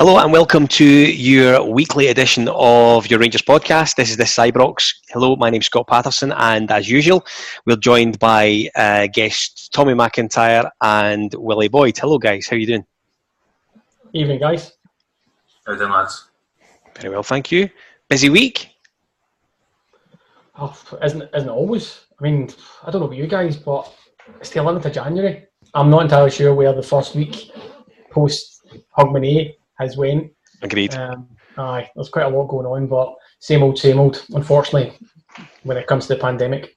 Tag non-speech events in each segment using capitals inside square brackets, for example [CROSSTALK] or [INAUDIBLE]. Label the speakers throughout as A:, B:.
A: Hello and welcome to your weekly edition of your Rangers podcast. This is the Cybrox. Hello, my name's Scott Patterson, and as usual, we're joined by uh, guests Tommy McIntyre and Willie Boyd. Hello, guys. How are you doing?
B: Evening, guys.
C: How doing, lads?
A: Very well, thank you. Busy week?
B: Oh, isn't isn't it always? I mean, I don't know about you guys, but it's the 11th of January. I'm not entirely sure where the first week post Hogmanay has went.
A: Agreed.
B: Um, aye, there's quite a lot going on, but same old, same old. Unfortunately, when it comes to the pandemic.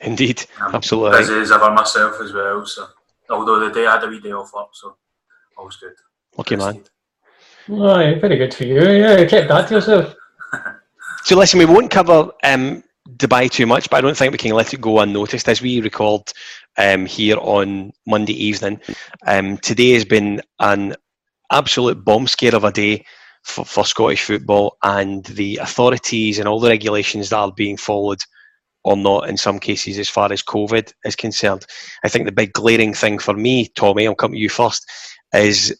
A: Indeed,
C: I'm
A: absolutely.
C: Busy as ever myself as well. So, although the day I had a wee day off up, so always good.
A: Lucky man.
B: Aye, very good for you. Yeah, you kept that to yourself. [LAUGHS]
A: So listen, we won't cover um, Dubai too much, but I don't think we can let it go unnoticed as we record um, here on Monday evening. Um, today has been an absolute bomb scare of a day for, for Scottish football, and the authorities and all the regulations that are being followed or not in some cases as far as COVID is concerned. I think the big glaring thing for me, Tommy, I'll come to you first, is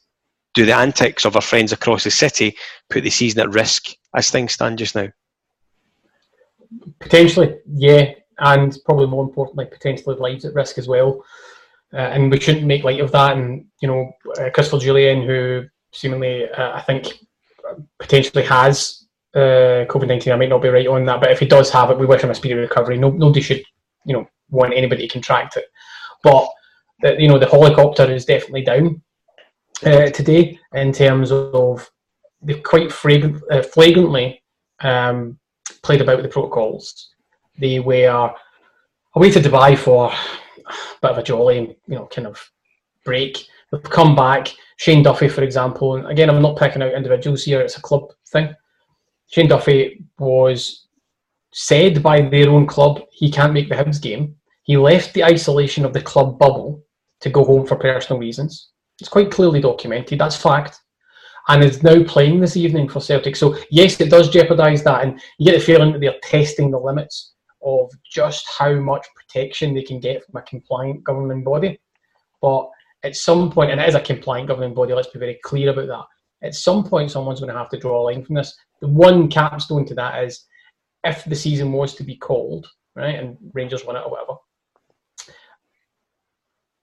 A: do the antics of our friends across the city put the season at risk as things stand just now?
B: Potentially, yeah, and probably more importantly, potentially lives at risk as well. Uh, and we shouldn't make light of that. And you know, uh, Christopher Jullien, who seemingly uh, I think potentially has uh, COVID nineteen. I might not be right on that, but if he does have it, we wish him a speedy recovery. No, nobody should, you know, want anybody to contract it. But the, you know, the helicopter is definitely down uh, today in terms of they quite uh, flagrantly um, played about with the protocols. They were away to Dubai for bit of a jolly, you know, kind of break. They've come back. Shane Duffy, for example, and again, I'm not picking out individuals here, it's a club thing. Shane Duffy was said by their own club he can't make the Hibs game. He left the isolation of the club bubble to go home for personal reasons. It's quite clearly documented, that's fact. And is now playing this evening for Celtic. So, yes, it does jeopardise that. And you get the feeling that they're testing the limits of just how much protection they can get from a compliant governing body. But at some point, and it is a compliant governing body, let's be very clear about that. At some point, someone's going to have to draw a line from this. The one capstone to that is if the season was to be called, right, and Rangers win it or whatever,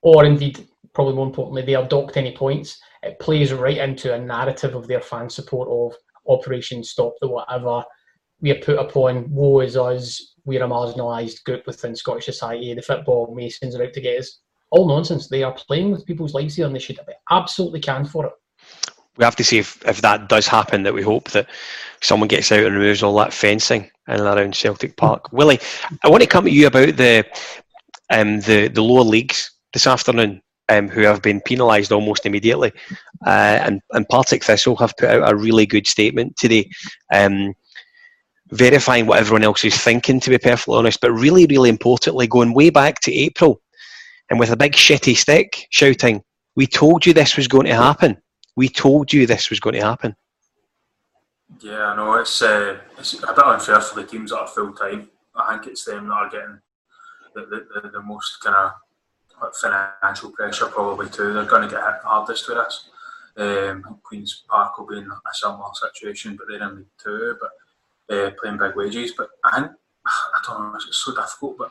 B: or indeed, probably more importantly, they adopt any points, it plays right into a narrative of their fan support of Operation Stop the Whatever. We are put upon, woe is us, we're a marginalised group within Scottish society, the football masons are out to get us. All nonsense. They are playing with people's lives here and they should be absolutely canned for it.
A: We have to see if, if that does happen that we hope that someone gets out and removes all that fencing in and around Celtic Park. Willie, I want to come to you about the um, the, the lower leagues this afternoon um, who have been penalised almost immediately. Uh, and, and Partick Thistle have put out a really good statement today, um, verifying what everyone else is thinking, to be perfectly honest, but really, really importantly, going way back to April and with a big shitty stick shouting, We told you this was going to happen. We told you this was going to happen.
C: Yeah, I know it's uh, it's a bit unfair for the teams that are full time. I think it's them that are getting the, the, the, the most kind of financial pressure probably too. They're going to get hit hardest with this. Um, Queens Park will be in a similar situation, but they're in League Two, but uh, playing big wages. But I I don't know, it's so difficult. But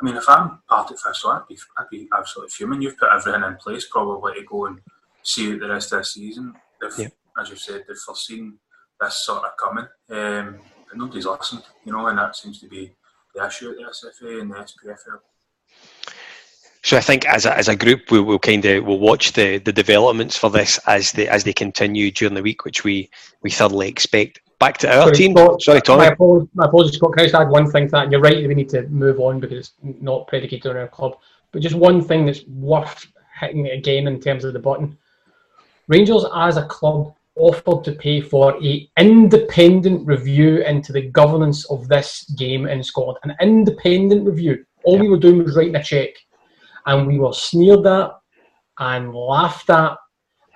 C: I mean, if I'm Partick Thistle, I'd be I'd be absolutely fuming. You've put everything in place probably to go and see out the rest of the season. They've,
A: Yeah.
C: as you said, they've foreseen this sort of coming, um, but nobody's listened. You know, and that seems to be the issue at the SFA and the SPFL.
A: So I think as a, as a group, we will kind of we'll watch the, the developments for this as they as they continue during the week, which we, we thoroughly expect. Back to our
B: Sorry,
A: team.
B: Scott,
A: Sorry, uh,
B: My
A: Tommy.
B: apologies, my apologies, Scott. Can I just add one thing to that? You're right, we need to move on because it's not predicated on our club. But just one thing that's worth hitting again in terms of the button. Rangers as a club offered to pay for a independent review into the governance of this game in Scotland. An independent review. All we were doing was writing a check. And we were sneered at and laughed at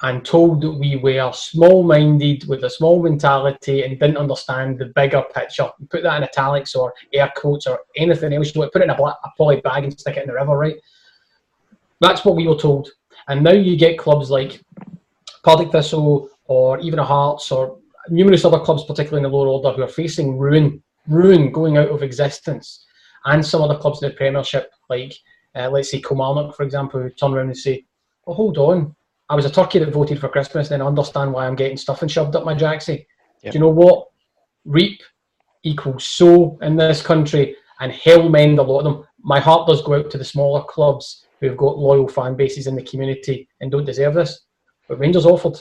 B: and told that we were small-minded with a small mentality and didn't understand the bigger picture. Put that in italics or air quotes or anything else. You want put it in a, black, a poly bag and stick it in the river, right? That's what we were told. And now you get clubs like Partick Thistle, or even a Hearts or numerous other clubs, particularly in the lower order, who are facing ruin, ruin going out of existence, and some other clubs in the Premiership, like uh, let's say Kilmarnock, for example, who turn around and say, "Well, hold on, I was a turkey that voted for Christmas, and then understand why I'm getting stuff and shoved up my jacksie." Yep. Do you know what? Reap equals sow in this country, and hell mend a lot of them. My heart does go out to the smaller clubs who have got loyal fan bases in the community and don't deserve this. But Rangers offered.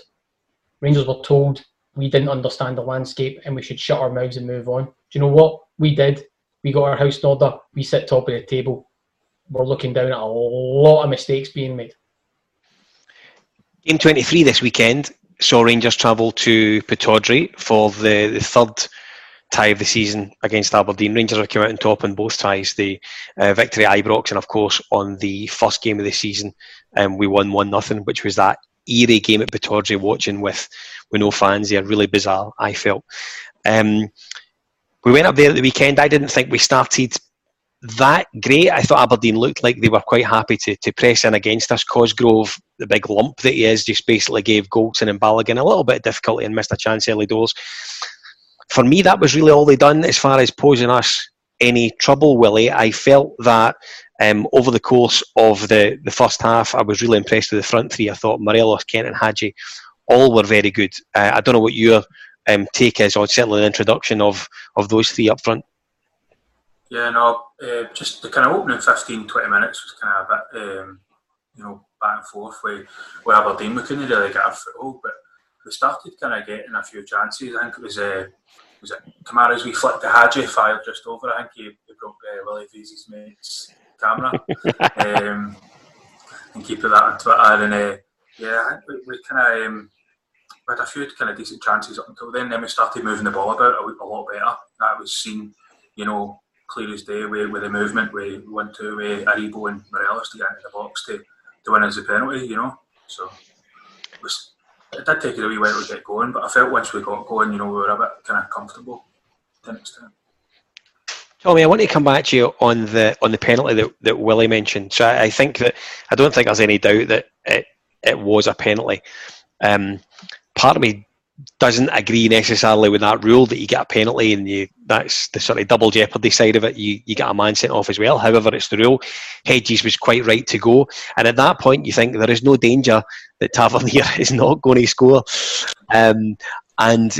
B: Rangers were told we didn't understand the landscape and we should shut our mouths and move on. Do you know what? We did. We got our house in order. We sit top of the table. We're looking down at a lot of mistakes being made.
A: Game 23 this weekend saw Rangers travel to Pittodrie for the, the third tie of the season against Aberdeen. Rangers have come out on top in both ties. The uh, victory at Ibrox and of course on the first game of the season, um, we won one nothing, which was that eerie game at Pittodrie watching with with no fans there. Really bizarre, I felt. Um, we went up there at the weekend. I didn't think we started that great. I thought Aberdeen looked like they were quite happy to, to press in against us. Cosgrove, the big lump that he is, just basically gave Goldson and Balogun a little bit of difficulty and missed a chance early doors for me, that was really all they done as far as posing us any trouble, Willie. I felt that um, over the course of the, the first half, I was really impressed with the front three. I thought Morelos, Kent, and Hagi all were very good. Uh, I don't know what your um, take is on certainly the introduction of, of those three up front.
C: Yeah, no, uh, just the kind of opening 15, 20 minutes was kind of a bit, um, you know, back and forth with, with Aberdeen. We couldn't really get our foothold, but we started kind of getting a few chances. I think it was uh, was it Kamara's we flicked to Hagi, fired just over. I think he, he broke uh, Willie Veazey's mate's camera. [LAUGHS] um, and he put that on Twitter. And uh, yeah, I think we, we kind of um, had a few kind of decent chances up until then. Then we started moving the ball about a, a lot better. That was seen, you know, clear as day with, with the movement. We went to with Aribo and Morelos to get into the box to, to win as a penalty, you know. So it was it did take it a wee while to get going, but I felt once we got going, you know, we were a bit kind of comfortable to an extent.
A: Tommy, I want to come back to you on the on the penalty that, that Willie mentioned. So I, I think that I don't think there's any doubt that it, it was a penalty. Um, part of me doesn't agree necessarily with that rule that you get a penalty and you that's the sort of double jeopardy side of it. You you get a man sent off as well. However, it's the rule. Hedges was quite right to go, and at that point, you think there is no danger that Tavernier [LAUGHS] is not going to score. Um, and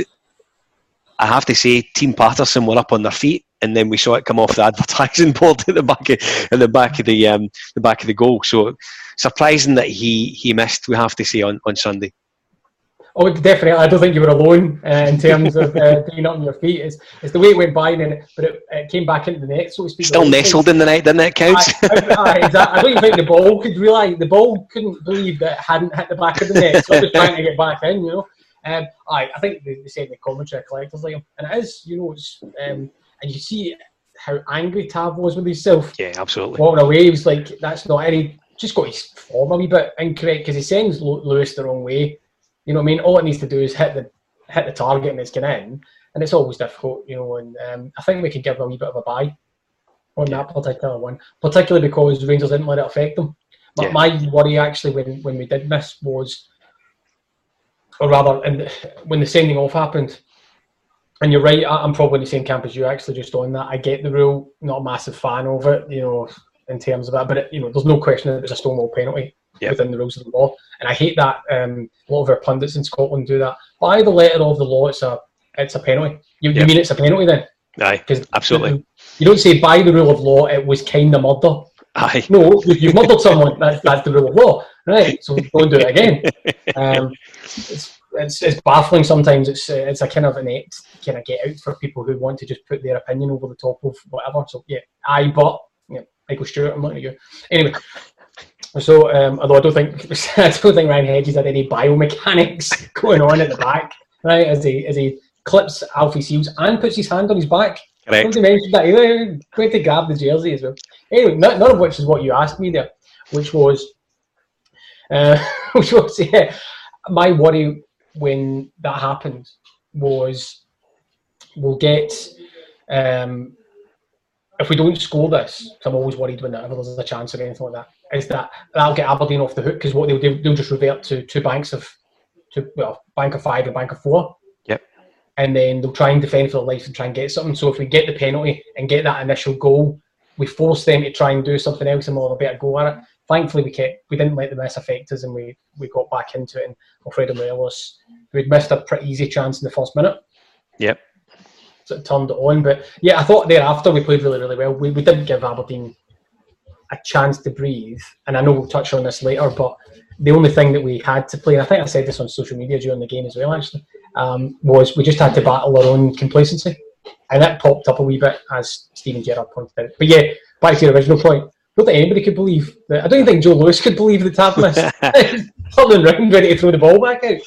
A: I have to say, Team Patterson were up on their feet, and then we saw it come off the [LAUGHS] advertising board at the back of, the back of the um, the back of the goal. So surprising that he he missed. We have to say on on Sunday.
B: Oh, definitely. I don't think you were alone uh, in terms of uh, [LAUGHS] being up on your feet. It's, it's the way it went by, and it, but it, it, came back into the net, so to speak.
A: Still nestled in the net, didn't it, Counts?
B: I, I, I, I, don't even think the ball could realise, the ball couldn't believe that it hadn't hit the back of the net, so was [LAUGHS] trying to get back in, you know. Um, I, I think they, they said in the commentary, collectors like him, and it is, you know, it's, um, and you see how angry Tav was with himself.
A: Yeah, absolutely.
B: Walking away, he was like, that's not any, just got his form a wee bit incorrect because he sends Lewis the wrong way you know what I mean? All it needs to do is hit the hit the target and it's going in, and it's always difficult, you know. And um, I think we can give a wee bit of a buy on that particular one, particularly because the Rangers didn't let it affect them. But yeah. my worry actually when, when we did miss was, or rather, and when the sending off happened, and you're right, I'm probably in the same camp as you actually just on that. I get the rule, not a massive fan of it, you know, in terms of that, but it, you know, there's no question that it was a stonewall penalty yep. within the rules of the law. And I hate that um, a lot of our pundits in Scotland do that. By the letter of the law, it's a it's a penalty. You, yep. you mean it's a penalty then?
A: Aye, absolutely.
B: You don't say by the rule of law it was kind of murder.
A: Aye.
B: No, you've murdered someone. That's, that's the rule of law, right? So don't do it again. [LAUGHS] Um, it's, it's, it's baffling sometimes. It's uh, it's a kind of inept kind of get out for people who want to just put their opinion over the top of whatever. So yeah, I but yeah, Michael Stewart, I'm looking at you. Anyway, so, um, although I don't think [LAUGHS] I don't think Ryan Hedges had any biomechanics [LAUGHS] going on at the back, right? As he as he clips Alfie Seals and puts his hand on his back.
A: Correct.
B: He mentioned that he went to grab the jersey as well. Anyway, none, none of which is what you asked me there, which was, uh, [LAUGHS] which was yeah, my worry when that happened was we'll get um, if we don't score this. I'm always worried when whenever there's a chance or anything like that is that that'll get Aberdeen off the hook because what they'll do, they'll just revert to two banks of to well, bank of five and bank of four.
A: Yep.
B: And then they'll try and defend for their life and try and get something. So if we get the penalty and get that initial goal, we force them to try and do something else and we'll have a better go at it. Thankfully, we kept we didn't let the miss affect us and we, we got back into it. And Alfredo Morelos, who'd missed a pretty easy chance in the first minute,
A: Yep.
B: So of turned it on. But yeah, I thought thereafter we played really, really well. We, we didn't give Aberdeen a chance to breathe. And I know we'll touch on this later, but the only thing that we had to play, and I think I said this on social media during the game as well, actually, um, was we just had to battle our own complacency. And that popped up a wee bit, as Steven Gerrard pointed out. But yeah, back to your original point. Don't think anybody could believe that. I don't even think Joe Lewis could believe the tap miss. Turning round, ready to throw the ball back out.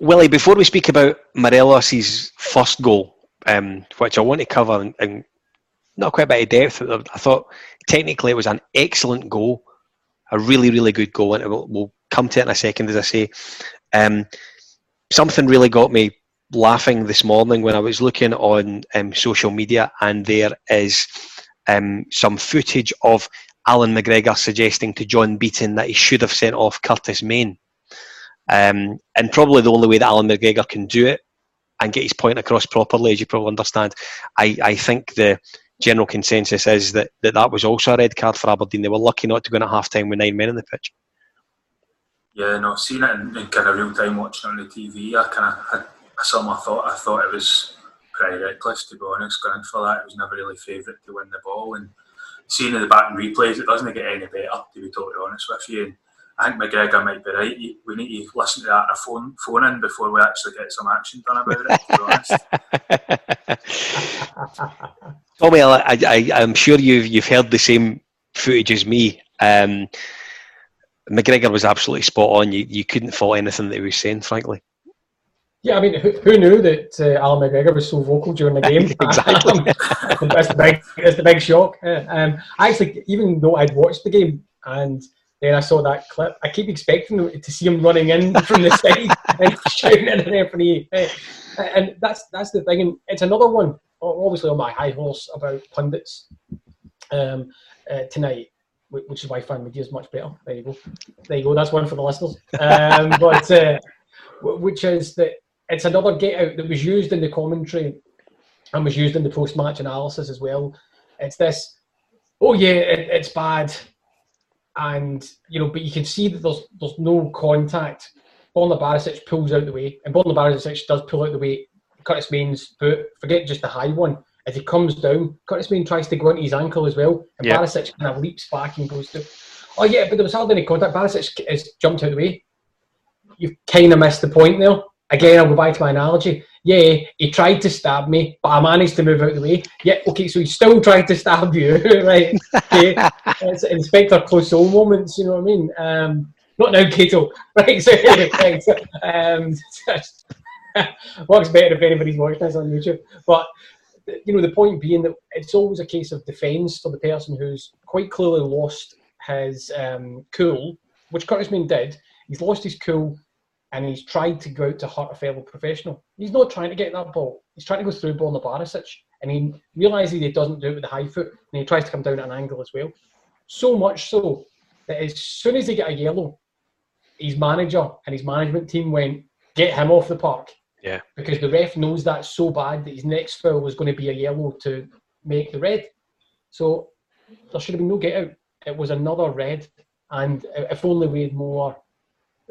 A: Willie, before we speak about Morelos' first goal, um, which I want to cover in, in not quite a bit of depth, I thought technically it was an excellent goal, a really, really good goal, and we'll, we'll come to it in a second, as I say. Um, something really got me laughing this morning when I was looking on um, social media, and there is um, some footage of Allan McGregor suggesting to John Beaton that he should have sent off Curtis Main. Um, and probably the only way that Allan McGregor can do it and get his point across properly, as you probably understand, I, I think the general consensus is that, that that was also a red card for Aberdeen. They were lucky not to go in at half time with nine men on the pitch.
C: Yeah, no, seeing it in, in kind of real time, watching on the TV, I kind of had a similar thought. I thought it was pretty reckless, to be honest, going for that. It was never really favourite to win the ball. And seeing in the back and replays, it doesn't get any better, to be totally honest with you. And I think McGregor might be right. We need to listen to that a phone, phone in before we actually get some action done about it, to be honest. [LAUGHS]
A: Tommy, I, I, I'm sure you've, you've heard the same footage as me. Um, McGregor was absolutely spot on. You, you couldn't fault anything that he was saying, frankly.
B: Yeah, I mean, who, who knew that uh, Allan McGregor was so vocal during the [LAUGHS] game?
A: exactly. [LAUGHS]
B: that's, the big, that's the big shock. Um, actually, even though I'd watched the game and then I saw that clip, I keep expecting to see him running in [LAUGHS] from the side and shouting at the referee. And that's that's the thing. And it's another one, obviously on my high horse about pundits um, uh, tonight which is why fan media is much better. There you go. There you go. That's one for the listeners. Um, [LAUGHS] but uh, which is that it's another get out that was used in the commentary and was used in the post match analysis as well. It's this, oh yeah, it, it's bad, and you know, but you can see that there's there's no contact. Borna Barisic pulls out the way, and Borna Barisic does pull out the way. Curtis Main's boot, forget just the high one. As he comes down, Curtis Main tries to go into his ankle as well, and yep. Barisic kind of leaps back and goes to. Oh yeah, but there was hardly any contact. Barisic has jumped out of the way. You've kind of missed the point there again, I'll go back to my analogy. Yeah, he tried to stab me, but I managed to move out of the way. Yeah, okay, so he still [LAUGHS] tried to stab you, [LAUGHS] right? Okay, it's Inspector Clouseau moments, you know what I mean? Um, not now, Kato, [LAUGHS] right? So, right, so um, [LAUGHS] works better if anybody's watching this on YouTube. But you know, the point being that it's always a case of defence for the person who's quite clearly lost his um, cool, which Curtis Main did. He's lost his cool and he's tried to go out to hurt a fellow professional. He's not trying to get that ball. He's trying to go through Borna Barisic, and he realises he doesn't do it with the high foot, and he tries to come down at an angle as well. So much so that as soon as he got a yellow, his manager and his management team went, "Get him off the park."
A: Yeah.
B: Because the ref knows that so bad that his next foul was going to be a yellow to make the red. So there should have been no get out. It was another red, and if only we had more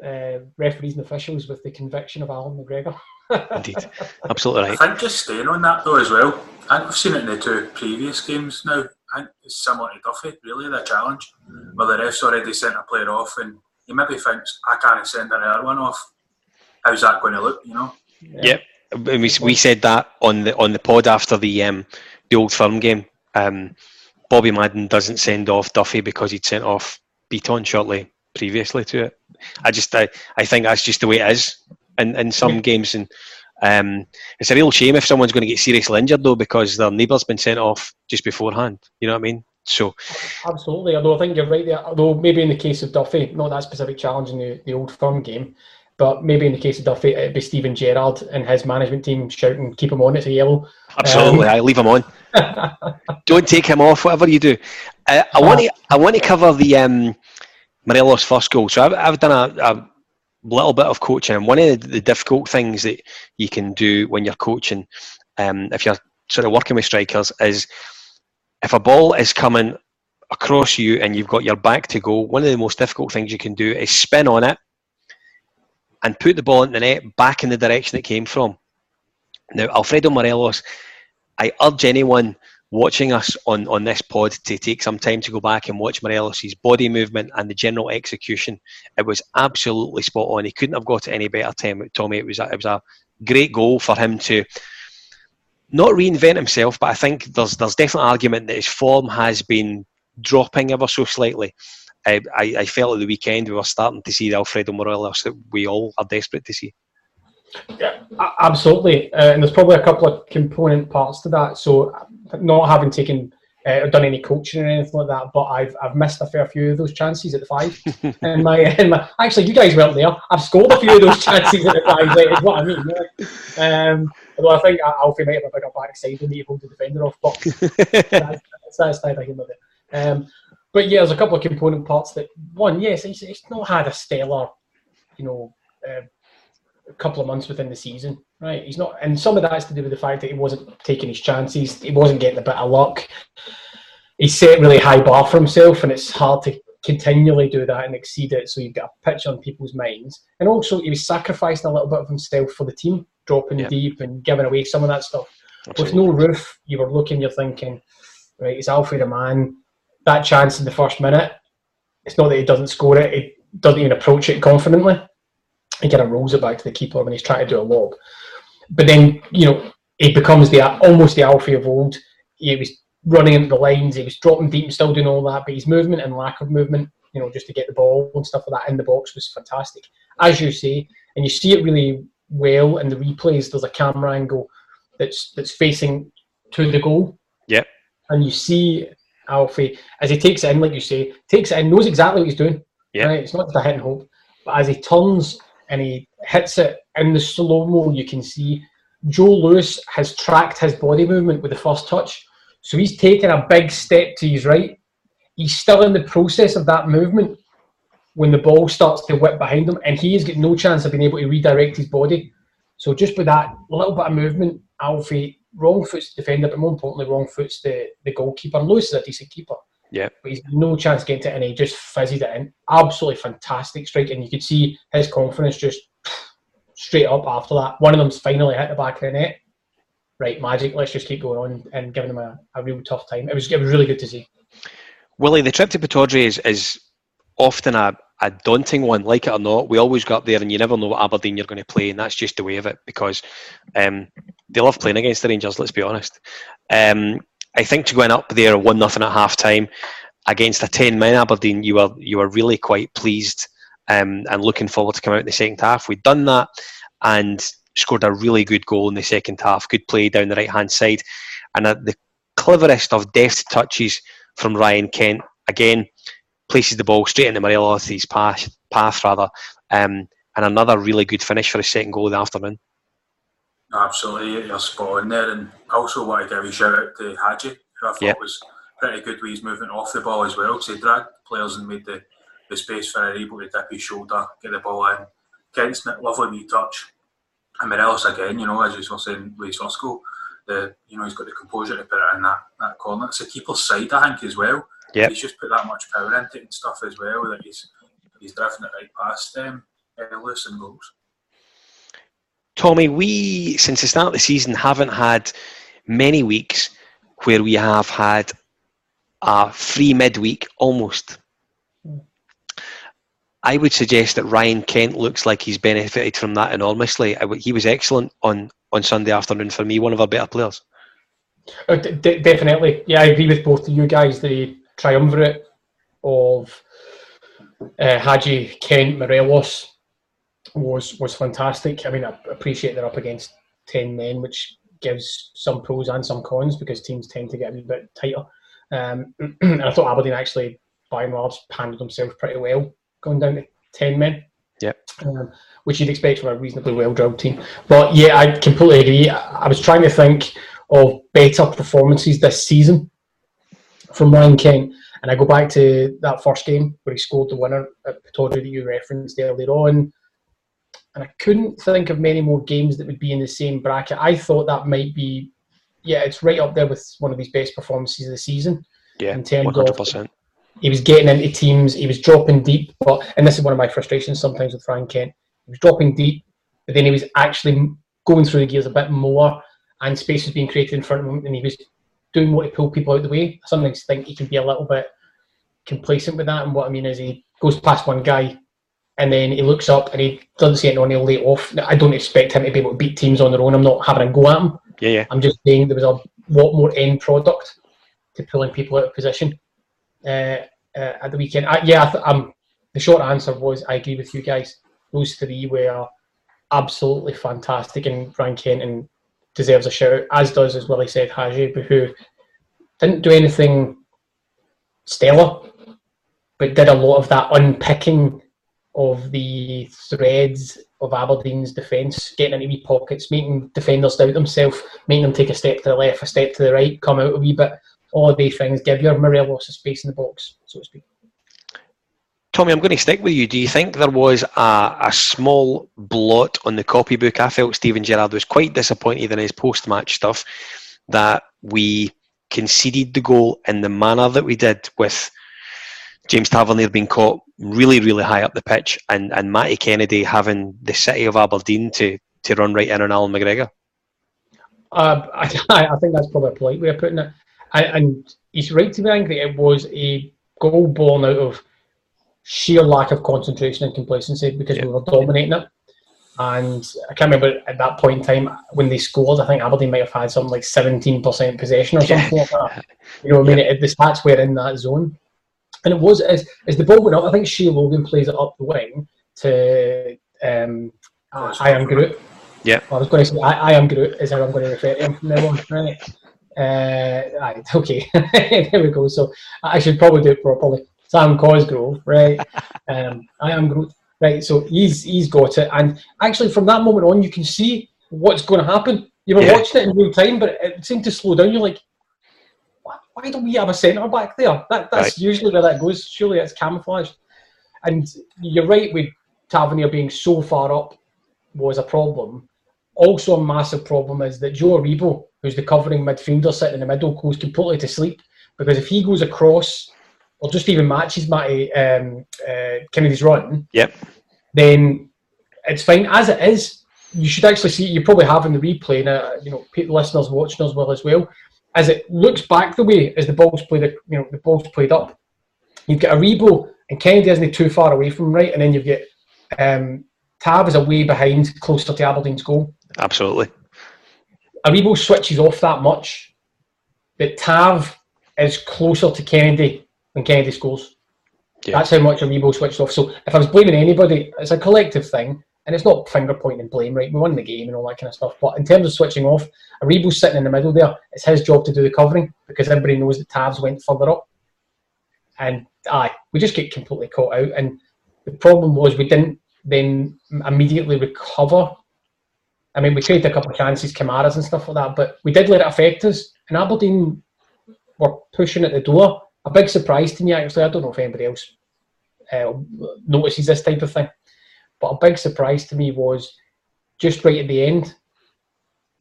B: uh, referees and officials with the conviction of Allan McGregor. [LAUGHS]
A: Indeed, absolutely right.
C: I think just staying on that though as well. I think we've seen it in the two previous games now. I think it's similar to Duffy, really, the challenge, where the ref's already sent a player off and he maybe thinks, I can't send another one off. How's that going to look, you know?
A: Yep. We, we said that on the on the pod after the um, the old firm game. Um, Bobby Madden doesn't send off Duffy because he'd sent off Bitton shortly previously to it. I just I, I think that's just the way it is in, in some games and um, it's a real shame if someone's going to get seriously injured though because their neighbour's been sent off just beforehand. You know what I mean? So
B: absolutely. Although I think you're right there. Although maybe in the case of Duffy, not that specific challenge in the, the old firm game, but maybe in the case of Duffy, it'd be Steven Gerrard and his management team shouting, "Keep him on! It's a yellow."
A: Absolutely, um, I leave him on. [LAUGHS] Don't take him off. Whatever you do, uh, I want to. I want to cover the um, Morelos' first goal. So I've, I've done a, a, little bit of coaching. And one of the, the difficult things that you can do when you're coaching, um, if you're sort of working with strikers, is if a ball is coming across you and you've got your back to go, one of the most difficult things you can do is spin on it and put the ball in the net back in the direction it came from. Now, Alfredo Morelos, I urge anyone watching us on, on this pod to take some time to go back and watch Morelos' body movement and the general execution. It was absolutely spot on. He couldn't have got it any better time, Tommy. It was a, it was a great goal for him to not reinvent himself, but I think there's there's definitely argument that his form has been dropping ever so slightly. I, I, felt at the weekend we were starting to see the Alfredo Morelos that we all are desperate to see.
B: Yeah, absolutely. Uh, and there's probably a couple of component parts to that. So, not having taken uh, or done any coaching or anything like that, but I've I've missed a fair few of those chances at the five. [LAUGHS] and my, and my actually, you guys weren't there. I've scored a few of those chances at the five. Is what I mean. Yeah. Um, although I think Alfie might have a bigger backside than me to hold the defender off, but [LAUGHS] that's, that's neither here nor there. Um, but yeah, there's a couple of component parts that one, yes, he's, he's not had a stellar, you know, uh, a couple of months within the season, right? He's not, and some of that's to do with the fact that he wasn't taking his chances, he wasn't getting a bit of luck. He set really high bar for himself, and it's hard to continually do that and exceed it. So you've got a pitch on people's minds, and also he was sacrificing a little bit of himself for the team, dropping yeah. deep and giving away some of that stuff. Absolutely. With no roof, you were looking, you're thinking, right, is Alfred a man? That chance in the first minute, it's not that he doesn't score it; he doesn't even approach it confidently he kind of rolls it back to the keeper when he's trying to do a lob. But then, you know, he becomes the almost the Alfie of old. He was running into the lines, he was dropping deep and still doing all that, but his movement and lack of movement, you know, just to get the ball and stuff like that in the box was fantastic. As you say, and you see it really well in the replays, there's a camera angle that's that's facing to the goal.
A: Yeah.
B: And you see Alfie as he takes it in, like you say, takes it in, knows exactly what he's doing.
A: Yeah.
B: Right? It's not just a hit and hope. But as he turns and he hits it in the slow mo. You can see Joe Lewis has tracked his body movement with the first touch, so he's taken a big step to his right. He's still in the process of that movement when the ball starts to whip behind him, and he has got no chance of being able to redirect his body. So just with that little bit of movement, Alfie wrong foots the defender, but more importantly, wrong foots the, the goalkeeper. And Lewis is a decent keeper.
A: Yeah.
B: But he's no chance getting to it and he just fizzed it in. Absolutely fantastic strike. And you could see his confidence just straight up after that. One of them's finally hit the back of the net. Right, magic. Let's just keep going on and giving him a, a real tough time. It was it was really good to see.
A: Willie, the trip to Pittodrie is, is often a, a daunting one, like it or not. We always go up there and you never know what Aberdeen you're going to play, and that's just the way of it because um, they love playing against the Rangers, let's be honest. Um, I think to going up there one nothing at half time against a ten man Aberdeen, you were you were really quite pleased um, and looking forward to come out in the second half. We'd done that and scored a really good goal in the second half. Good play down the right hand side, and uh, the cleverest of deft touches from Ryan Kent again places the ball straight into Morelos' path, path rather, um, and another really good finish for his second goal of the afternoon.
C: Absolutely, you're spot on there. And also want to give a shout out to Hagi, who I thought yep. was pretty good with his movement off the ball as well, because he dragged players and made the, the space for able to dip his shoulder, get the ball in. Kent's lovely wee touch. And Morelos again, you know, as you were saying with goal, the you know he's got the composure to put it in that, that corner. It's a keeper's side, I think, as well.
A: Yeah,
C: he's just put that much power into it and stuff as well that he's he's drifting it right past them, um, Lewis and goals.
A: Tommy, we since the start of the season haven't had many weeks where we have had a free midweek almost. I would suggest that Ryan Kent looks like he's benefited from that enormously. He was excellent on, on Sunday afternoon for me, one of our better players.
B: Oh, d- definitely, yeah, I agree with both of you guys. The triumvirate of uh, Hagi, Kent, Morelos was was fantastic. I mean, I appreciate they're up against ten men, which gives some pros and some cons because teams tend to get a bit tighter. Um, [CLEARS THROAT] and I thought Aberdeen actually, by and large, handled themselves pretty well going down to ten men.
A: Yeah.
B: Um, which you'd expect from a reasonably well drilled team. But yeah, I completely agree. I was trying to think of better performances this season from Ryan Kent. And I go back to that first game where he scored the winner at Pittodrie that you referenced earlier on and I couldn't think of many more games that would be in the same bracket. I thought that might be, yeah, it's right up there with one of his best performances of the season.
A: Yeah, 100%.
B: He was getting into teams, he was dropping deep, but and this is one of my frustrations sometimes with Frank Kent. He was dropping deep, but then he was actually going through the gears a bit more, and space was being created in front of him, and he was doing more to pull people out of the way. I sometimes think he can be a little bit complacent with that, and what I mean is he goes past one guy, and then he looks up and he doesn't see anyone, he'll lay off. I don't expect him to be able to beat teams on their own. I'm not having a go at him.
A: Yeah, yeah.
B: I'm just saying there was a lot more end product to pulling people out of position uh, uh, at the weekend. I, yeah, I th- um, the short answer was I agree with you guys. Those three were absolutely fantastic, and Frank Kenton deserves a shout, as does, as Willie said, Hagi, who didn't do anything stellar, but did a lot of that unpicking of the threads of Aberdeen's defence, getting into wee pockets, making defenders doubt themselves, making them take a step to the left, a step to the right, come out a wee bit. All of these things give your Morelos a space in the box, so to speak.
A: Tommy, I'm going to stick with you. Do you think there was a, a small blot on the copybook? I felt Steven Gerrard was quite disappointed in his post match stuff that we conceded the goal in the manner that we did with James Tavernier being caught really, really high up the pitch and, and Matty Kennedy having the city of Aberdeen to, to run right in on Allan McGregor?
B: Uh, [LAUGHS] I, I, think that's probably a polite way of putting it. And, and he's right to be angry. It was a goal born out of sheer lack of concentration and complacency because yeah. we were dominating it. And I can't remember at that point in time when they scored. I think Aberdeen might have had something like seventeen percent possession or [LAUGHS] something like that. You know, what I mean, it, the stats were in that zone, and it was as as the ball went up. I think Shay Logan plays it up the wing to um, I am Groot.
A: Yeah,
B: well, I was going to say I, I am Groot is how I'm going to refer to him from now on. Right. Uh, right, [LAUGHS] okay, there we go. So I should probably do it properly. Sam Cosgrove, right? [LAUGHS] um, I am Groot, right? So he's he's got it, and actually from that moment on, you can see what's going to happen. You were yeah. watching it in real time, but it seemed to slow down. You're like, why don't we have a centre back there? That, that's right. usually where that goes. Surely it's camouflage. And you're right with Tavernier being so far up was a problem. Also, a massive problem is that Joe Aribo, who's the covering midfielder sitting in the middle, goes completely to sleep because if he goes across or just even matches Matty um, uh, Kennedy's run,
A: yep.
B: then it's fine as it is. You should actually see. You probably have in the replay, and uh, you know, listeners watching as well as well. As it looks back the way as the ball's played, the you know, the ball's played up. You've got Aribo and Kennedy isn't too far away from right, and then you've got um, Tab is away behind, closer to Aberdeen's goal.
A: Absolutely.
B: Aribo switches off that much that Tav is closer to Kennedy when Kennedy scores. Yeah. That's how much Aribo switched off. So if I was blaming anybody, it's a collective thing, and it's not finger pointing blame, right? We won the game and all that kind of stuff. But in terms of switching off, Aribo's sitting in the middle there. It's his job to do the covering because everybody knows that Tavs went further up. And aye, we just get completely caught out. And the problem was we didn't then immediately recover. I mean, we created a couple of chances, Kamaras and stuff like that, but we did let it affect us. And Aberdeen were pushing at the door a big surprise to me actually. I don't know if anybody else uh, notices this type of thing, but a big surprise to me was just right at the end.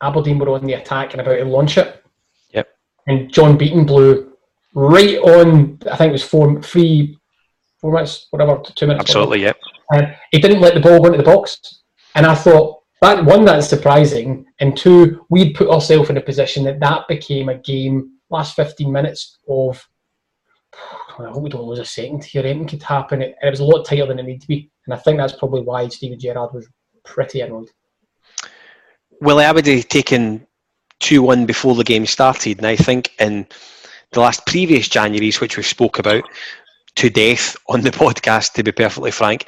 B: Aberdeen were on the attack and about to launch it.
A: Yep.
B: And John Beaton blew right on. I think it was four, three, four minutes, whatever, two minutes.
A: Absolutely,
B: yep. And he didn't let the ball go into the box. And I thought that one, that's surprising, and two, we'd put ourselves in a position that that became a game last 15 minutes of I hope we don't lose a second here. Anything could happen. It, it was a lot tighter than it needed to be. And I think that's probably why Steven Gerrard was pretty annoyed.
A: Well, I would have taken 2 1 before the game started. And I think in the last previous Januaries, which we spoke about to death on the [LAUGHS] podcast, to be perfectly frank,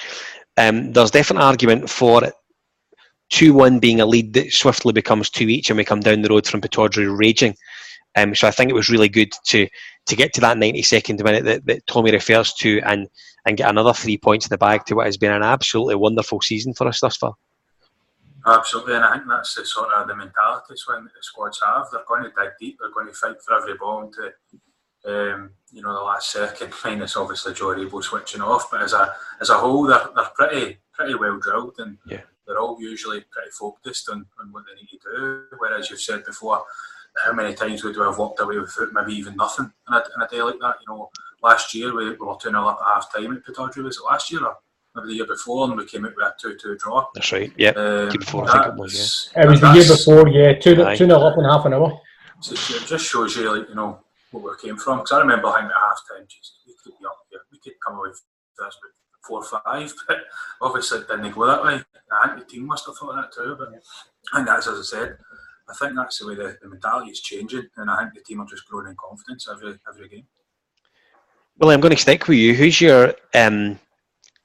A: um, there's definite argument for 2 1 being a lead that swiftly becomes 2 each and we come down the road from Pittodrie raging. Um, so I think it was really good to to get to that 92nd minute that, that Tommy refers to and and get another three points in the bag to what has been an absolutely wonderful season for us thus far.
C: Absolutely, and I think that's the sort of the mentality swing that the squads have. They're going to dig deep. They're going to fight for every ball into, um, you know, the last second. Minus obviously Joe Aribo switching off, but as a as a whole, they're, they're pretty pretty well drilled, and
A: yeah.
C: they're all usually pretty focused on, on what they need to do. Whereas you've said before, how many times would we have walked away with maybe even nothing in a, in a day like that? You know, last year we, we were 2 0 up at half time at Pittodrie, was it last year or maybe the year before, and we came out with a 2 2 draw.
A: That's right, yeah. Um, before, I think it was,
B: yeah. It was the year before, yeah, 2 0 up in half an hour.
C: So it just shows you, like, you know, what we came from. Because I remember hanging at half time, we could be up here, we could come away with this with four or five, [LAUGHS] but obviously it didn't go that way. I think the team must have thought that too, but I think that's as I said. I think that's the way the, the mentality is changing, and I think the team are just growing in confidence every every game.
A: Well, I'm going to stick with you. Who's your um,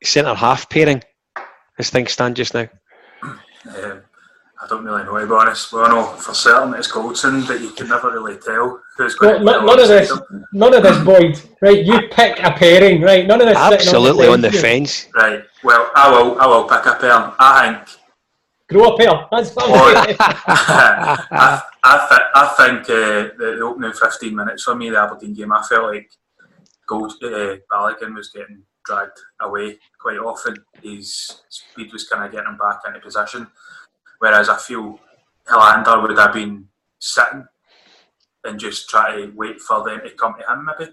A: centre half pairing as things stand just now?
C: Um, I don't really know, to be honest. Well, I know for certain it's Goldson, but you can never really tell who's going
B: well, to None of this, none of this, Boyd. Right, you pick a pairing, right? None of this.
A: Absolutely on the, on the fence.
C: Right. Well, I will. I will pick a pair. I think.
B: Grow up here. That's fine. [LAUGHS] [LAUGHS]
C: I, I, th- I think uh, the, the, opening 15 minutes for me, the Aberdeen game, I felt like Gold uh, Balogun was getting dragged away quite often. His speed was kind of getting him back into position. Whereas I feel Helander would have been sitting and just try to wait for them to come to him maybe.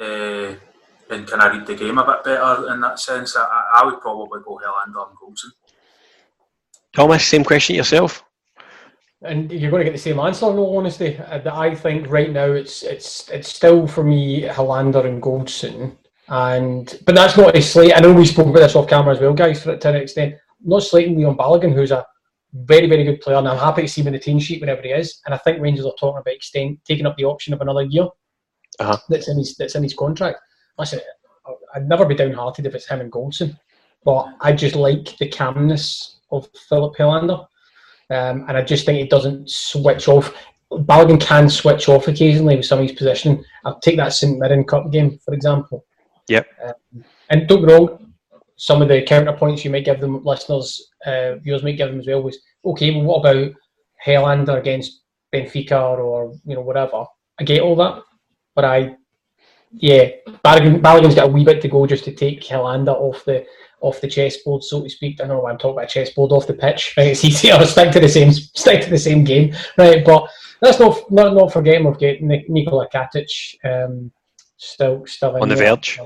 C: Uh, and can I read the game a bit better in that sense? I, I would probably go Helander and Goldson.
A: Thomas, same question yourself.
B: And you're going to get the same answer, in all honesty. That I think right now it's it's it's still for me Helander and Goldson, and but that's not a slate. I know we spoke about this off camera as well, guys, for to an extent not slating Leon Balogun, who's a very, very good player, and I'm happy to see him in the team sheet whenever he is. And I think Rangers are talking about extend, taking up the option of another year uh-huh. that's in his that's in his contract. Listen, I'd never be downhearted if it's him and Goldson, but I just like the calmness of Filip Helander, um, and I just think it doesn't switch off. Balogun can switch off occasionally with some of his positioning. I'll take that St Mirren Cup game for example.
A: Yep. Um,
B: and don't get wrong, some of the counterpoints you might give them, listeners, uh, viewers might give them as well, was okay. Well, what about Helander against Benfica or you know whatever? I get all that, but I, yeah, Balogun, Balogun's got a wee bit to go just to take Helander off the off the chessboard, so to speak. I don't know why I'm talking about chessboard off the pitch. [LAUGHS] Right, it's easier. [LAUGHS] Stick to the same, stick to the same game, right? But let's not not not forget of getting Nikola Katic um, still still
A: on the verge.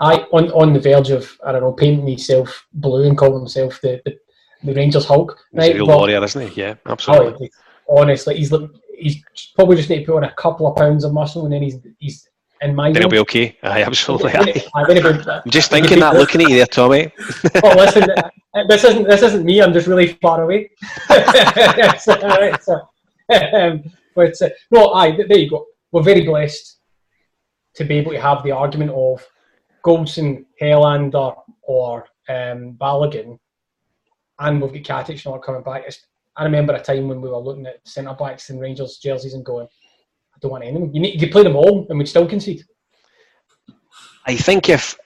B: I on on the verge of I don't know painting himself blue and calling himself the the, the Rangers Hulk.
A: Right? He's a real but, warrior, isn't he? Yeah, absolutely.
B: Oh, honestly, he's he's probably just need to put on a couple of pounds of muscle, and then he's he's in my.
A: Then he'll be okay. Aye, absolutely. [LAUGHS] I'm just thinking that, [LAUGHS] looking at you there, Tommy.
B: oh, listen, this isn't this isn't me. I'm just really far away. [LAUGHS] so, right, so, um, but uh, no, aye, there you go. We're very blessed to be able to have the argument of Goldson, Helander, or um, Balogun, and we've got Katic not coming back. It's, I remember a time when we were looking at centre backs and Rangers jerseys and going, I don't want anyone. You need you play them all and we'd still concede.
A: I think if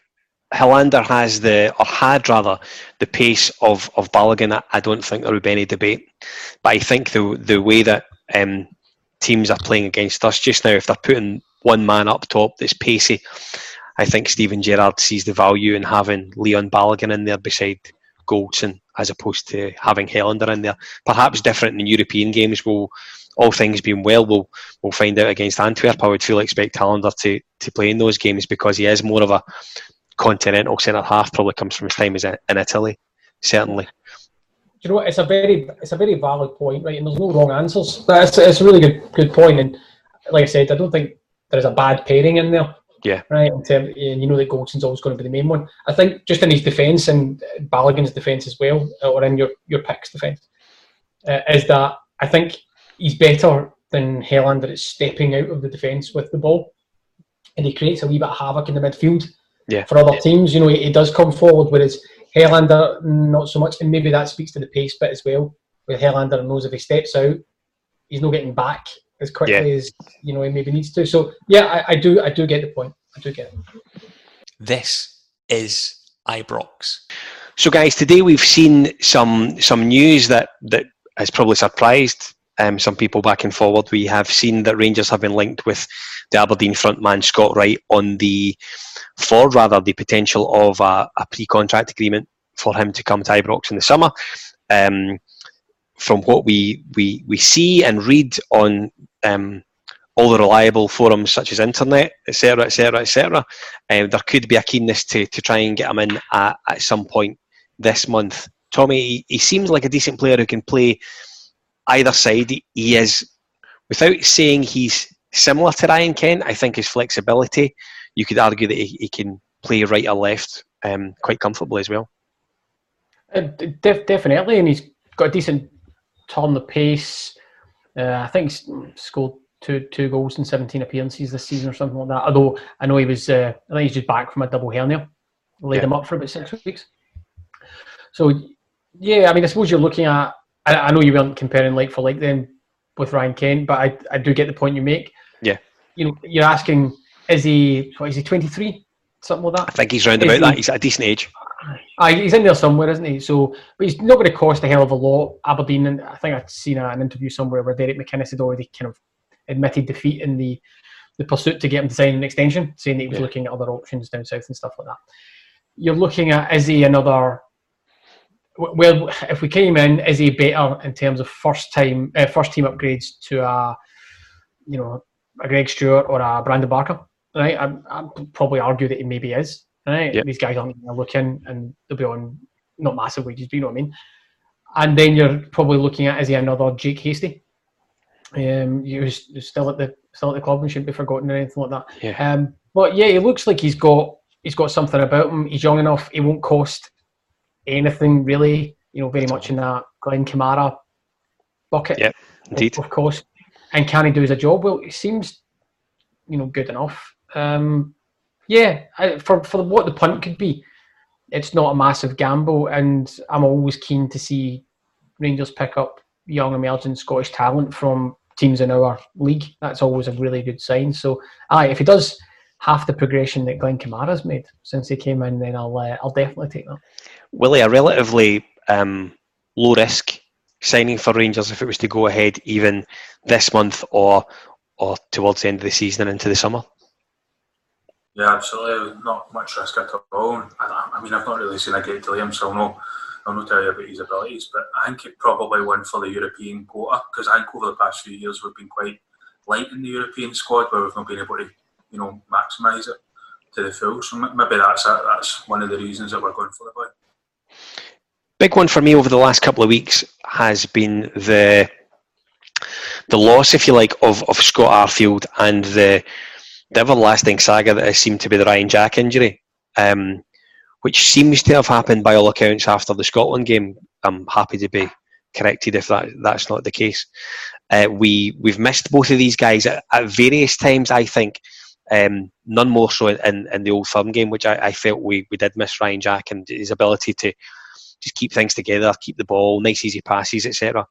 A: Helander has the or had rather the pace of of Balogun, I don't think there would be any debate. But I think the the way that um, teams are playing against us just now, if they're putting one man up top that's pacey, I think Steven Gerrard sees the value in having Leon Balogun in there beside Goldson as opposed to having Helander in there. Perhaps different in European games. We'll, all things being well, we'll we'll find out against Antwerp. I would feel expect Helander to to play in those games because he is more of a continental centre half. Probably comes from his time as in Italy, certainly.
B: you know what? It's a very it's a very valid point, right? And there's no wrong answers. But it's, a really good good point. And like I said, I don't think there's a bad pairing in there.
A: Yeah.
B: Right. And you know that Goldson's always going to be the main one. I think just in his defence and Balogun's defence as well, or in your your picks defence, uh, is that I think he's better than Helander at stepping out of the defence with the ball, and he creates a wee bit of havoc in the midfield.
A: Yeah.
B: For other teams, you know, he, he does come forward, whereas Helander not so much, and maybe that speaks to the pace bit as well. Where Helander knows if he steps out, he's not getting back as quickly yeah. as you know he maybe needs to. So yeah, I, I, do I do get the point. I do get it.
D: This is Ibrox.
A: So guys, today we've seen some some news that that has probably surprised um, some people back and forward. We have seen that Rangers have been linked with the Aberdeen frontman Scott Wright on the for rather the potential of a, a pre-contract agreement for him to come to Ibrox in the summer. Um, from what we, we, we see and read on um, all the reliable forums such as internet, etc., etc., etc., there could be a keenness to, to try and get him in at, at some point this month. Tommy, he, he seems like a decent player who can play either side. He, is, without saying he's similar to Ryan Kent, I think his flexibility, you could argue that he, he can play right or left um, quite comfortably as well.
B: Uh, def- definitely, and he's got a decent turn the pace. Uh, I think he's scored two two goals in seventeen appearances this season or something like that. Although I know he was, uh, I think he's just back from a double hernia, laid yeah. him up for about six weeks. So yeah, I mean, I suppose you're looking at. I, I know you weren't comparing like for like then with Ryan Kent, but I, I do get the point you make.
A: Yeah.
B: You know, you're asking, is he what is he 23, something like that?
A: I think he's round about he, that. He's at a decent age.
B: Uh, he's in there somewhere, isn't he? So, but he's not going to cost a hell of a lot. Aberdeen, and I think I'd seen an interview somewhere where Derek McInnes had already kind of admitted defeat in the the pursuit to get him to sign an extension, saying that he was yeah. looking at other options down south and stuff like that. You're looking at is he another? Well, if we came in, is he better in terms of first time, uh, first team upgrades to a, you know, a Greg Stewart or a Brandon Barker? Right, I, I'd probably argue that he maybe is. Right, yep. these guys aren't looking, and they'll be on not massive wages, but you know what I mean. And then you're probably looking at is he another Jake Hastie? Um, was still at the still at the club and shouldn't be forgotten or anything like that.
A: Yeah.
B: Um, but yeah, he looks like he's got he's got something about him. He's young enough. He won't cost anything really. You know, very much in that Glenn Kamara bucket.
A: Yeah, indeed.
B: Of, of course. And can he do his job? Well, it seems, you know, good enough. Um, yeah, I, for for what the punt could be, it's not a massive gamble, and I'm always keen to see Rangers pick up young emerging Scottish talent from teams in our league. That's always a really good sign. So, aye, if he does half the progression that Glenn Kamara's made since he came in, then I'll uh, I'll definitely take that.
A: Willie, a relatively um, low risk signing for Rangers if it was to go ahead even this month or or towards the end of the season and into the summer.
C: Yeah, absolutely. Not much risk at all. I, I mean, I've not really seen a great deal of him, so I'll not, I'll not tell you about his abilities, but I think he'd probably win for the European quota because I think over the past few years we've been quite light in the European squad where we've not been able to, you know, maximise it to the full. So maybe that's it. That's one of the reasons that we're going for the boy.
A: Big one for me over the last couple of weeks has been the the loss, if you like, of, of Scott Arfield and the the everlasting saga that has seemed to be the Ryan Jack injury, um, which seems to have happened by all accounts after the Scotland game. I'm happy to be corrected if that that's not the case. Uh, we we've missed both of these guys at, at various times. I think um, none more so in, in the Old Firm game, which I, I, felt we, we did miss Ryan Jack and his ability to just keep things together, keep the ball, nice easy passes, etc.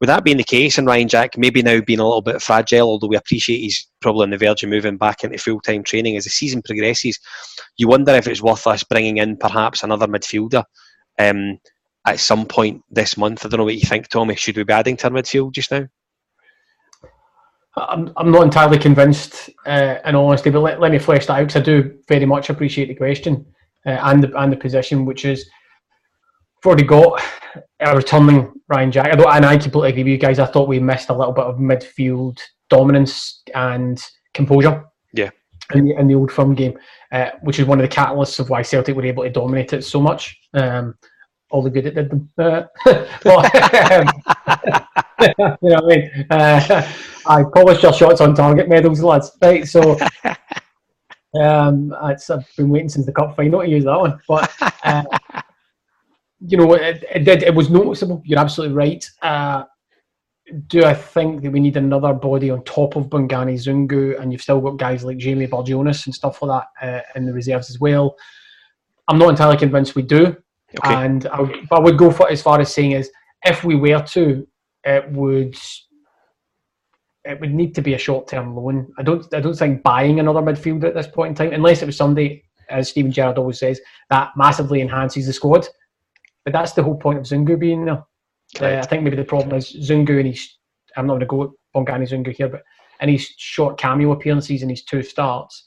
A: With that being the case, and Ryan Jack maybe now being a little bit fragile, although we appreciate he's probably on the verge of moving back into full time training as the season progresses, you wonder if it's worth us bringing in perhaps another midfielder um, at some point this month. I don't know what you think, Tommy. Should we be adding to our midfield just now?
B: I'm, I'm not entirely convinced, uh, in honesty, but let, let me flesh that out because I do very much appreciate the question uh, and the and the position, which is we've already got a returning Ryan Jack. I don't, and I completely agree with you guys. I thought we missed a little bit of midfield dominance and composure.
A: Yeah.
B: In the, in the old firm game, uh, which is one of the catalysts of why Celtic were able to dominate it so much. Um, all the good it did them. [LAUGHS] Uh, but, um, [LAUGHS] you know what I mean? Uh, I polished your shots on target medals, lads. Right, so um, it's, I've been waiting since the cup final to use that one. But uh, you know, it, it, did. It was noticeable. You're absolutely right. Uh, do I think that we need another body on top of Bongani Zungu, and you've still got guys like Jamie Barjonas and stuff like that uh, in the reserves as well? I'm not entirely convinced we do, okay. and I would, but I would go for as far as saying is if we were to, it would it would need to be a short term loan. I don't I don't think buying another midfielder at this point in time, unless it was somebody, as Steven Gerrard always says, that massively enhances the squad. But that's the whole point of Zungu being there. Uh, I think maybe the problem is Zungu and he's I'm not going to go Bongani Zungu here, but in his short cameo appearances in his two starts,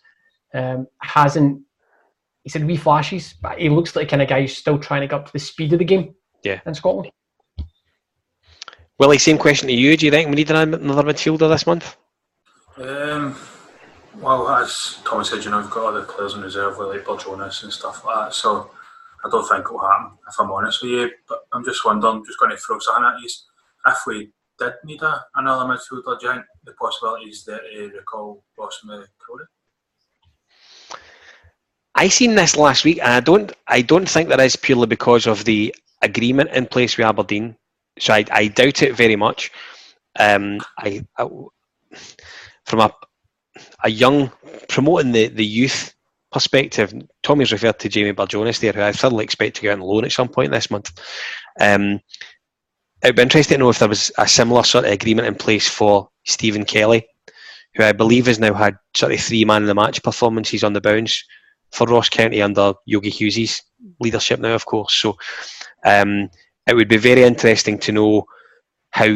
B: um, hasn't he said wee flashes, but he looks like the kind of guy who's still trying to get up to the speed of the game.
A: Yeah.
B: in Scotland.
A: Willie, same question to you. Do you think we need another midfielder this month?
C: Um, well, as Tommy said, you know, we've got other players in reserve like Barjonas and stuff like that. So I don't think it'll happen, if I'm honest with you. But I'm just wondering, just going to throw something at you. If we did need a, another midfielder, do you think the possibility is there to recall Ross McCrorie?
A: I seen this last week, and I don't, I don't think that is purely because of the agreement in place with Aberdeen. So I, I doubt it very much. Um, I, I, from a, a young promoting the, the youth perspective, Tommy's referred to Jamie Barjonas there, who I thoroughly expect to go on loan at some point this month. Um, it'd be interesting to know if there was a similar sort of agreement in place for Stephen Kelly, who I believe has now had sort of three man in the match performances on the bounce for Ross County under Yogi Hughes' leadership now, of course. So um, it would be very interesting to know how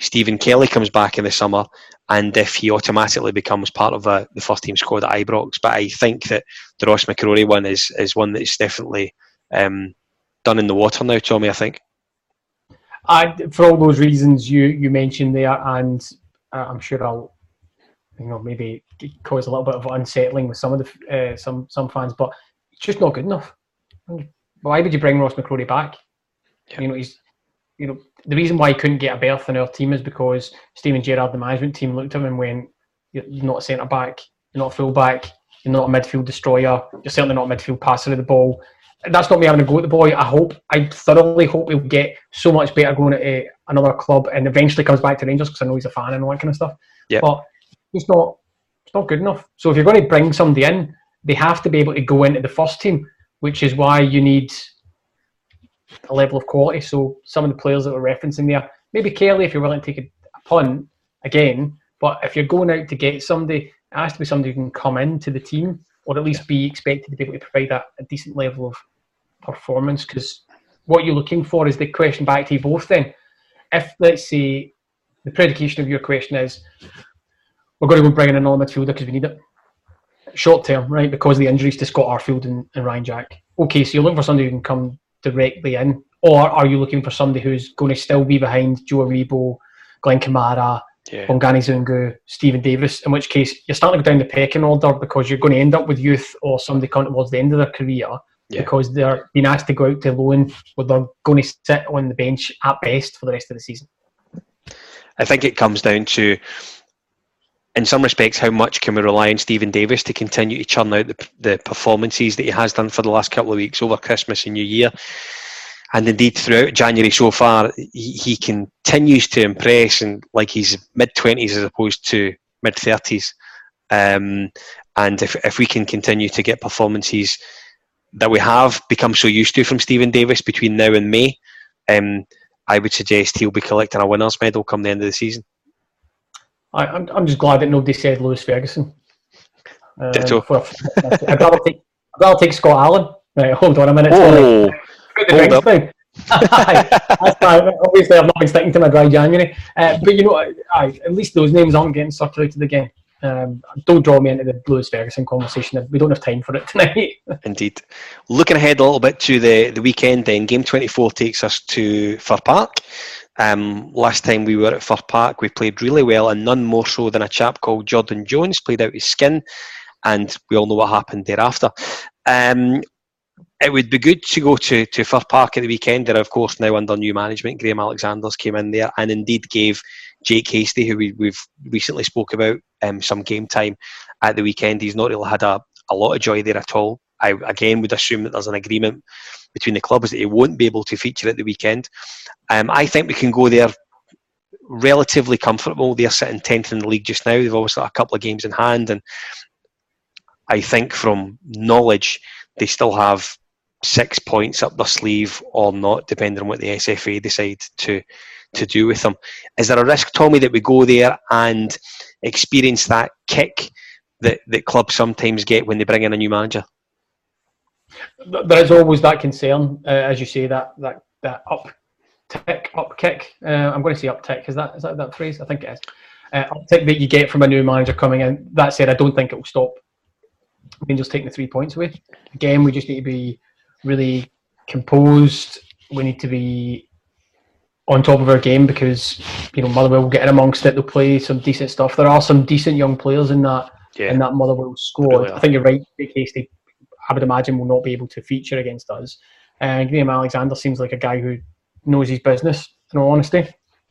A: Stephen Kelly comes back in the summer and if he automatically becomes part of uh, the first team squad at Ibrox. But I think that the Ross McCrorie one is, is one that's definitely um, done in the water now, Tommy, I think.
B: I, for all those reasons you, you mentioned there, and uh, I'm sure I'll you know maybe cause a little bit of unsettling with some of the uh, some some fans, but it's just not good enough. Why would you bring Ross McCrorie back? Yeah. You know he's you know the reason why he couldn't get a berth in our team is because Steven Gerrard, the management team, looked at him and went, "You're not a centre back, you're not a full back, you're not a midfield destroyer, you're certainly not a midfield passer of the ball." That's not me having a go at the boy. I hope, I thoroughly hope he'll get so much better going at another club and eventually comes back to Rangers because I know he's a fan and all that kind of stuff.
A: Yeah.
B: But it's not not good enough. So if you're going to bring somebody in, they have to be able to go into the first team, which is why you need a level of quality. So some of the players that we're referencing there, maybe Kelly if you're willing to take a, punt again, but if you're going out to get somebody, it has to be somebody who can come into the team or at least be expected to be able to provide a, a decent level of performance. Because what you're looking for is the question back to you both. Then, if let's say the predication of your question is we're going to go bring in another midfielder because we need it. Short term, right? Because of the injuries to Scott Arfield and, and Ryan Jack. Okay, so you're looking for somebody who can come directly in, or are you looking for somebody who's going to still be behind Joe Aribo, Glenn Kamara, yeah. Bongani Zungu, Stephen Davis? In which case, you're starting to go down the pecking order because you're going to end up with youth or somebody coming towards the end of their career yeah. because they're being asked to go out to loan, where they're going to sit on the bench at best for the rest of the season.
A: I think it comes down to in some respects, how much can we rely on Stephen Davis to continue to churn out the, the performances that he has done for the last couple of weeks over Christmas and New Year? And indeed, throughout January so far, he, he continues to impress, and like he's mid twenties as opposed to mid thirties. Um, and if if we can continue to get performances that we have become so used to from Stephen Davis between now and May, um, I would suggest he'll be collecting a winners' medal come the end of the season.
B: I, am I'm, I'm just glad that nobody said Lewis Ferguson.
A: Um, Ditto. For, [LAUGHS]
B: I'd rather take I'd rather take Scott Allan. Right, hold on a minute.
A: Oh, [LAUGHS]
B: obviously, I've not been sticking to my dry January, uh, but you know, I, at least those names aren't getting circulated again. Um, don't draw me into the Lewis Ferguson conversation. We don't have time for it [LAUGHS] tonight.
A: Indeed. Looking ahead a little bit to the, the weekend, then game 24 takes us to Fir Park. Um, last time we were at Fir Park, we played really well, and none more so than a chap called Jordan Jones played out his skin, and we all know what happened thereafter. Um, it would be good to go to, to Fir Park at the weekend. They're, of course, now under new management. Graham Alexander's came in there and indeed gave Jake Hastie, who we, have recently spoke about, um, some game time at the weekend. He's not really had a, a lot of joy there at all. I, again, would assume that there's an agreement between the clubs that he won't be able to feature at the weekend. Um, I think we can go there relatively comfortable. They're sitting 10th in the league just now. They've obviously got a couple of games in hand, and I think from knowledge, they still have six points up their sleeve or not, depending on what the SFA decide to to do with them. Is there a risk, Tommy, that we go there and experience that kick that, that clubs sometimes get when they bring in a new manager?
B: There is always that concern, uh, as you say, that that that up tick, up kick. Uh, I'm going to say up tick. Is that is that that phrase? I think it is. Uh, uptick that you get from a new manager coming in. That said, I don't think it will stop Rangers taking the three points away. Again, we just need to be really composed. We need to be on top of our game because you know Motherwell will get in amongst it. They'll play some decent stuff. There are some decent young players in that
A: Yeah.
B: in that Motherwell squad.
A: Really.
B: I think you're right. Jake Hastie, I would imagine, will not be able to feature against us. And Graham Alexander seems like a guy who knows his business. In all honesty,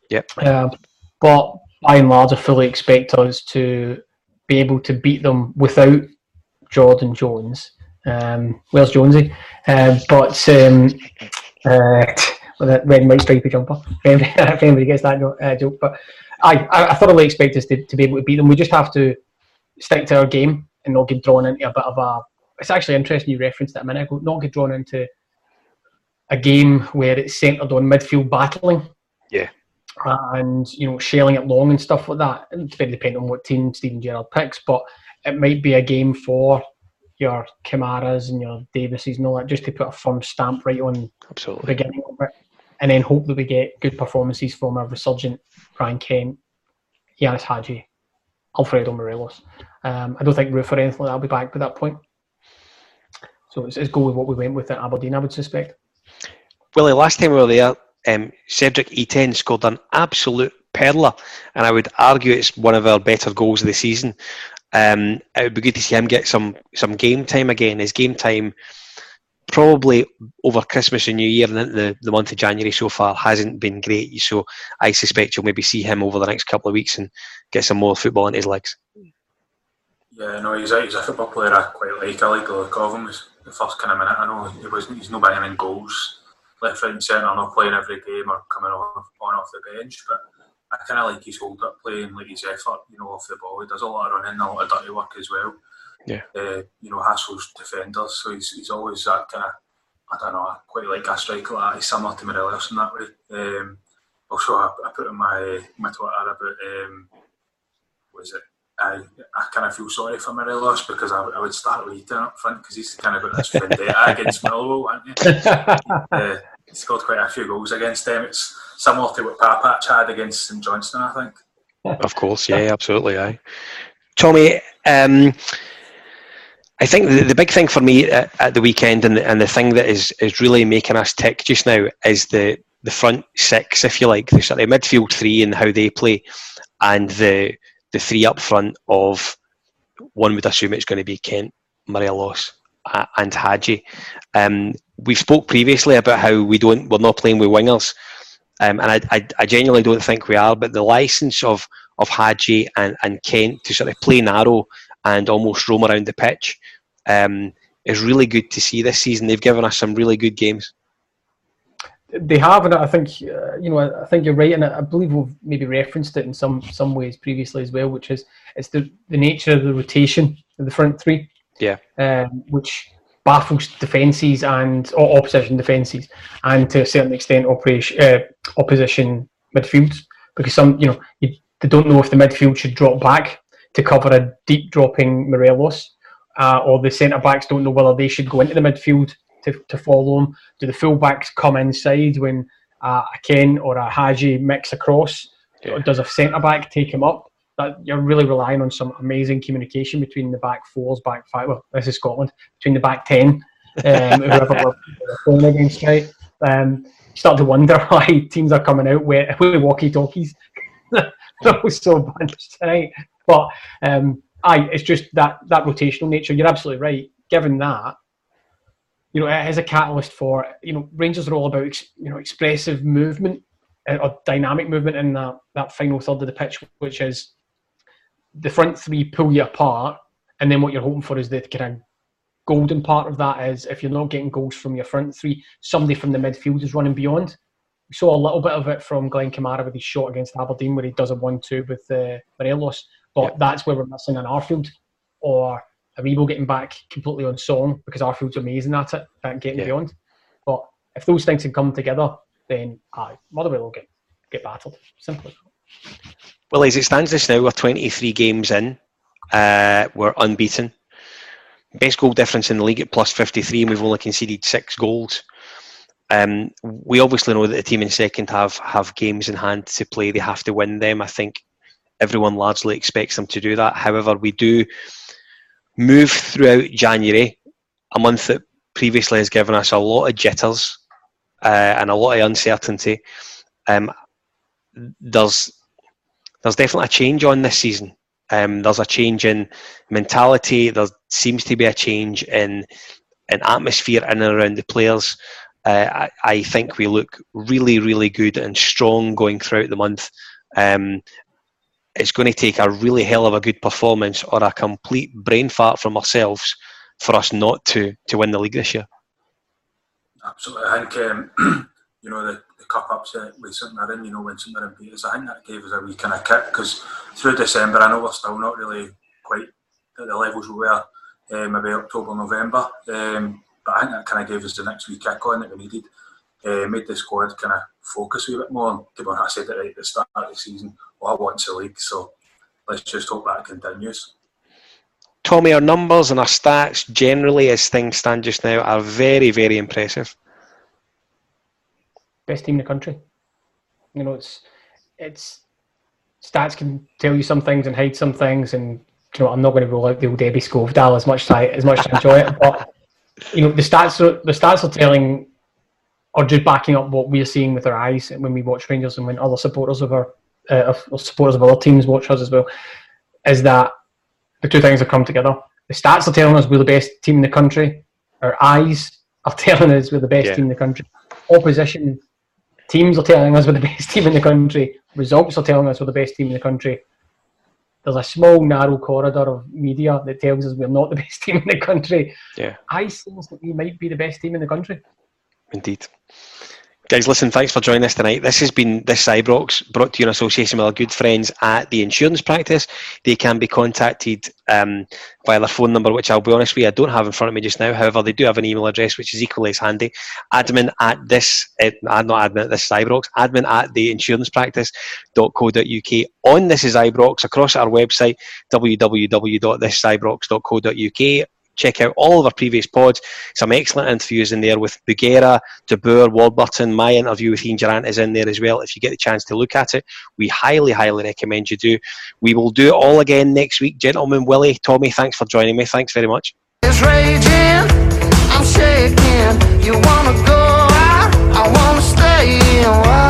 A: Yep.
B: um, but by and large, I fully expect us to be able to beat them without Jordan Jones. Um, where's Jonesy? Um, but um, uh, with that red and white stripy jumper. If anybody, if anybody gets that uh, joke, but I, I, I thoroughly expect us to, to be able to beat them. We just have to stick to our game and not get drawn into a bit of a. It's actually interesting you referenced that a minute ago. Not get drawn into a game where it's centred on midfield battling.
A: Yeah.
B: And you know, shelling it long and stuff like that. It's very dependent on what team Steven Gerrard picks, but it might be a game for your Kamaras and your Davises and all that, just to put a firm stamp right on the beginning of it, and then hope that we get good performances from a resurgent Ryan Kent, Ianis Hagi, Alfredo Morelos. Um, I don't think Roofe or anything like that will be back by that point. So it's, it's go with what we went with at Aberdeen, I would suspect.
A: Well, the last time we were there, um, Cedric Itten scored an absolute perler, and I would argue it's one of our better goals of the season. Um, it would be good to see him get some some game time again. His game time probably over Christmas and New Year and the, the month of January so far hasn't been great. So I suspect you'll maybe see him over the next couple of weeks and get some more football in his legs.
C: Yeah, no, he's a, he's a football player I quite like. I like the look of him. The first kind of minute. I know he wasn't. He's not banging in goals left, right, and centre. Not playing every game or coming on on off the bench, but I kind of like his hold up play and like his effort. You know, off the ball. He does a lot of running, a lot of dirty work as well.
A: Yeah.
C: Uh, you know, hassles defenders. So he's, he's always that kind of. I don't know. I quite like a striker like that. He's similar to Morelos in that way. Um, also, I, I put in my my Twitter about um, was it I, I kind of feel sorry for Morelos because I, I would start with Itten up front because he's kind of got this vendetta against Millwall, hasn't he? [LAUGHS] Uh, he scored quite a few goals against them. It's similar to what Papach had against St Johnstone, I think.
A: Of course, yeah, absolutely, aye. Tommy, um, I think the, the big thing for me at, at the weekend and the, and the thing that is, is really making us tick just now is the, the front six, if you like, the sort of midfield three and how they play, and the the three up front of one would assume it's going to be Kent, Morelos, and Hagi. Um, we've spoke previously about how we don't we're not playing with wingers, um, and I, I, I genuinely don't think we are. But the license of of Hagi and, and Kent to sort of play narrow and almost roam around the pitch um, is really good to see this season. They've given us some really good games.
B: They have, and I think uh, you know, I think you're right, and I believe we've maybe referenced it in some some ways previously as well, which is it's the the nature of the rotation of the front three,
A: Yeah.
B: um, which baffles defences and or opposition defences, and to a certain extent operation uh, opposition midfields, because some you know you, they don't know if the midfield should drop back to cover a deep dropping Morelos, uh, or the centre backs don't know whether they should go into the midfield to, to follow him. Do the fullbacks come inside when uh, a Ken or a Hagi mix across?
A: Yeah.
B: Or does a centre back take him up? That you're really relying on some amazing communication between the back fours, back five. Well, this is Scotland between the back ten, um, whoever we're playing against, right? Um, you start to wonder [LAUGHS] why teams are coming out with, with walkie-talkies. [LAUGHS] that was so bunched tonight, but um, aye, it's just that that rotational nature. You're absolutely right. Given that, you know, it is a catalyst for you know Rangers are all about ex, you know expressive movement uh, or dynamic movement in that that final third of the pitch, which is the front three pull you apart, and then what you're hoping for is the kind of golden part of that is if you're not getting goals from your front three, somebody from the midfield is running beyond. We saw a little bit of it from Glenn Kamara with his shot against Aberdeen, where he does a one-two with uh, Morelos, but
A: Yeah.
B: that's where we're missing an Arfield or Aribo getting back completely on song because Arfield's amazing at it, at getting
A: Yeah.
B: beyond. But if those things can come together, then aye, Motherwell will get get battled. Simple.
A: Well, as it stands this now, we're 23 games in. Uh, we're unbeaten. Best goal difference in the league at plus 53, and we've only conceded six goals. Um, we obviously know that the team in second have have games in hand to play. They have to win them. I think everyone largely expects them to do that. However, we do move throughout January, a month that previously has given us a lot of jitters uh, and a lot of uncertainty. Um, there's there's definitely a change on this season. Um, there's a change in mentality. There seems to be a change in in atmosphere in and around the players. Uh, I, I, think we look really, really good and strong going throughout the month. Um, it's going to take a really hell of a good performance or a complete brain fart from ourselves for us not to to win the league this year.
C: Absolutely, I think um, [CLEARS THROAT] you know the, the cup upset with St Mirren. You know when St Mirren beat us, I think that gave us a wee kind of kick because through December, I know we're still not really quite at the levels we were uh, maybe October, November. Um, but I think that kind of gave us the next wee kick on that we needed. Uh, made the squad kind of focus a bit more. To be honest, I said it right at the start of the season. Well, I want the league, so let's just hope that continues.
A: Tommy, our numbers and our stats generally, as things stand just now, are very, very impressive.
B: Best team in the country. You know, it's it's stats can tell you some things and hide some things, and you know, I'm not going to roll out the old Debbie Scovdale as much as I, as much as I enjoy it, but you know, the stats are the stats are telling or just backing up what we're seeing with our eyes when we watch Rangers and when other supporters of our uh, of supporters of other teams watch us as well, is that the two things have come together. The stats are telling us we're the best team in the country. Our eyes are [LAUGHS] telling us we're the best yeah. team in the country. Opposition teams are telling us we're the [LAUGHS] best team in the country. Results are telling us we're the best team in the country. There's a small, narrow corridor of media that tells us we're not the [LAUGHS] best team in the country.
A: Yeah.
B: I sense that we might be the best team in the country.
A: Indeed. Guys, listen, thanks for joining us tonight. This has been This Ibrox, brought to you in association with our good friends at the insurance practice. They can be contacted um, via their phone number, which I'll be honest with you, I don't have in front of me just now. However, they do have an email address, which is equally as handy. Admin at this, uh, not admin at this is Ibrox, admin at the insurance practice.co.uk. On This is Ibrox, across our website, www.thisibrox.co.uk check out all of our previous pods. Some excellent interviews in there with Bougherra, De Boer, Warburton. My interview with Ian Durrant is in there as well. If you get the chance to look at it, we highly, highly recommend you do. We will do it all again next week. Gentlemen, Willie, Tommy, thanks for joining me. Thanks very much. You wanna go out, I wanna stay